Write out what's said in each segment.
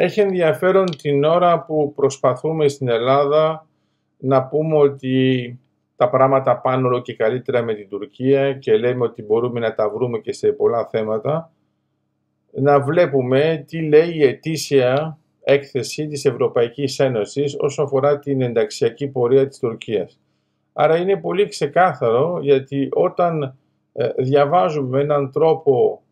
Έχει ενδιαφέρον την ώρα που προσπαθούμε στην Ελλάδα να πούμε ότι τα πράγματα πάνε όλο και καλύτερα με την Τουρκία και λέμε ότι μπορούμε να τα βρούμε και σε πολλά θέματα, να βλέπουμε τι λέει η ετήσια έκθεση της Ευρωπαϊκής Ένωσης όσον αφορά την ενταξιακή πορεία της Τουρκίας. Άρα είναι πολύ ξεκάθαρο γιατί όταν ε, διαβάζουμε έναν τρόπο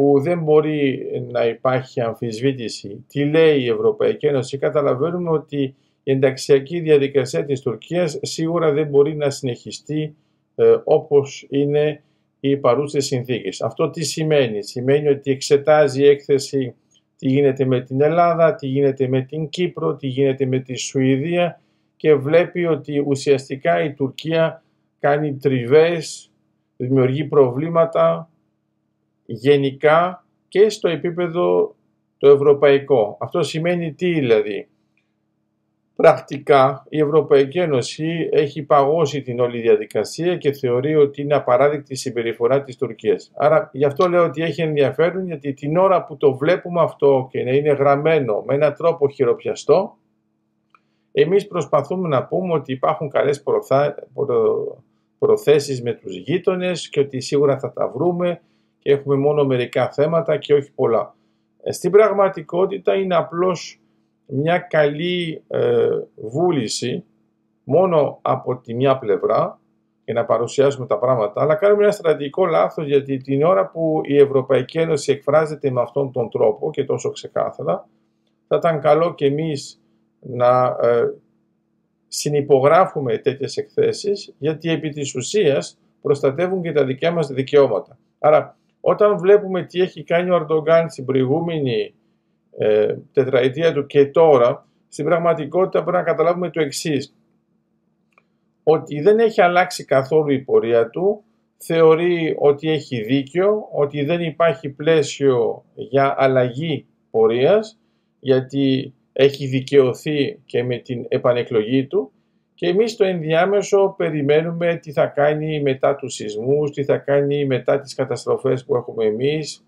που δεν μπορεί να υπάρχει αμφισβήτηση τι λέει η Ευρωπαϊκή Ένωση, καταλαβαίνουμε ότι η ενταξιακή διαδικασία της Τουρκίας σίγουρα δεν μπορεί να συνεχιστεί ε, όπως είναι οι παρούσες συνθήκες. Αυτό τι σημαίνει; Σημαίνει ότι εξετάζει η έκθεση τι γίνεται με την Ελλάδα, τι γίνεται με την Κύπρο, τι γίνεται με τη Σουηδία και βλέπει ότι ουσιαστικά η Τουρκία κάνει τριβές, δημιουργεί προβλήματα γενικά και στο επίπεδο το ευρωπαϊκό. Αυτό σημαίνει τι δηλαδή; Πρακτικά η Ευρωπαϊκή Ένωση έχει παγώσει την όλη διαδικασία και θεωρεί ότι είναι απαράδεκτη η συμπεριφορά της Τουρκίας. Άρα γι' αυτό λέω ότι έχει ενδιαφέρον γιατί την ώρα που το βλέπουμε αυτό και να είναι γραμμένο με έναν τρόπο χειροπιαστό εμείς προσπαθούμε να πούμε ότι υπάρχουν καλές προθά... προθέσεις με τους γείτονες και ότι σίγουρα θα τα βρούμε και έχουμε μόνο μερικά θέματα και όχι πολλά. Ε, στην πραγματικότητα είναι απλώς μια καλή ε, βούληση μόνο από τη μια πλευρά και να παρουσιάσουμε τα πράγματα, αλλά κάνουμε ένα στρατηγικό λάθος γιατί την ώρα που η Ευρωπαϊκή Ένωση εκφράζεται με αυτόν τον τρόπο και τόσο ξεκάθαρα, θα ήταν καλό και εμείς να ε, συνυπογράφουμε τέτοιες εκθέσεις γιατί επί της ουσίας προστατεύουν και τα δικιά μας δικαιώματα. Άρα όταν βλέπουμε τι έχει κάνει ο Αρντογκάν στην προηγούμενη ε, τετραετία του και τώρα, στην πραγματικότητα πρέπει να καταλάβουμε το εξής. Ότι δεν έχει αλλάξει καθόλου η πορεία του, θεωρεί ότι έχει δίκιο, ότι δεν υπάρχει πλαίσιο για αλλαγή πορείας, γιατί έχει δικαιωθεί και με την επανεκλογή του και εμείς στο ενδιάμεσο περιμένουμε τι θα κάνει μετά τους σεισμούς, τι θα κάνει μετά τις καταστροφές που έχουμε εμείς,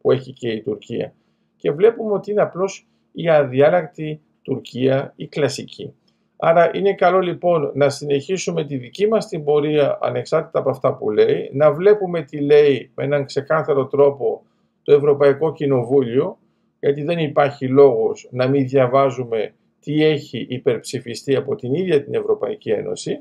που έχει και η Τουρκία. Και βλέπουμε ότι είναι απλώς η αδιάλακτη Τουρκία, η κλασική. Άρα είναι καλό λοιπόν να συνεχίσουμε τη δική μας την πορεία ανεξάρτητα από αυτά που λέει, να βλέπουμε τι λέει με έναν ξεκάθαρο τρόπο το Ευρωπαϊκό Κοινοβούλιο, γιατί δεν υπάρχει λόγος να μην διαβάζουμε τι έχει υπερψηφιστεί από την ίδια την Ευρωπαϊκή Ένωση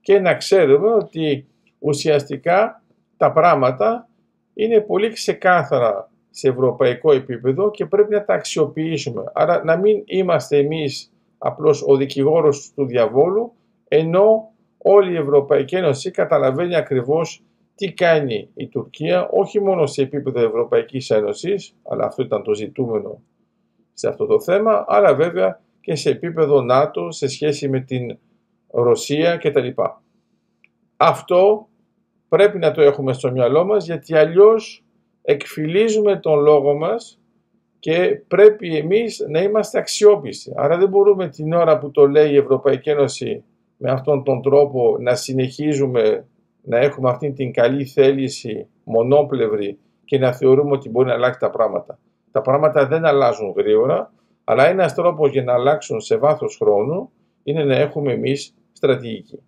και να ξέρουμε ότι ουσιαστικά τα πράγματα είναι πολύ ξεκάθαρα σε ευρωπαϊκό επίπεδο και πρέπει να τα αξιοποιήσουμε. Άρα να μην είμαστε εμείς απλώς ο δικηγόρος του διαβόλου, ενώ όλη η Ευρωπαϊκή Ένωση καταλαβαίνει ακριβώς τι κάνει η Τουρκία, όχι μόνο σε επίπεδο Ευρωπαϊκής Ένωσης, αλλά αυτό ήταν το ζητούμενο σε αυτό το θέμα, αλλά βέβαια και σε επίπεδο ΝΑΤΟ σε σχέση με την Ρωσία κτλ. Αυτό πρέπει να το έχουμε στο μυαλό μας γιατί αλλιώς εκφυλίζουμε τον λόγο μας και πρέπει εμείς να είμαστε αξιόπιστοι. Άρα δεν μπορούμε την ώρα που το λέει η Ευρωπαϊκή Ένωση με αυτόν τον τρόπο να συνεχίζουμε να έχουμε αυτή την καλή θέληση μονόπλευρη και να θεωρούμε ότι μπορεί να αλλάξει τα πράγματα. Τα πράγματα δεν αλλάζουν γρήγορα, αλλά ένας τρόπος για να αλλάξουν σε βάθος χρόνου είναι να έχουμε εμείς στρατηγική.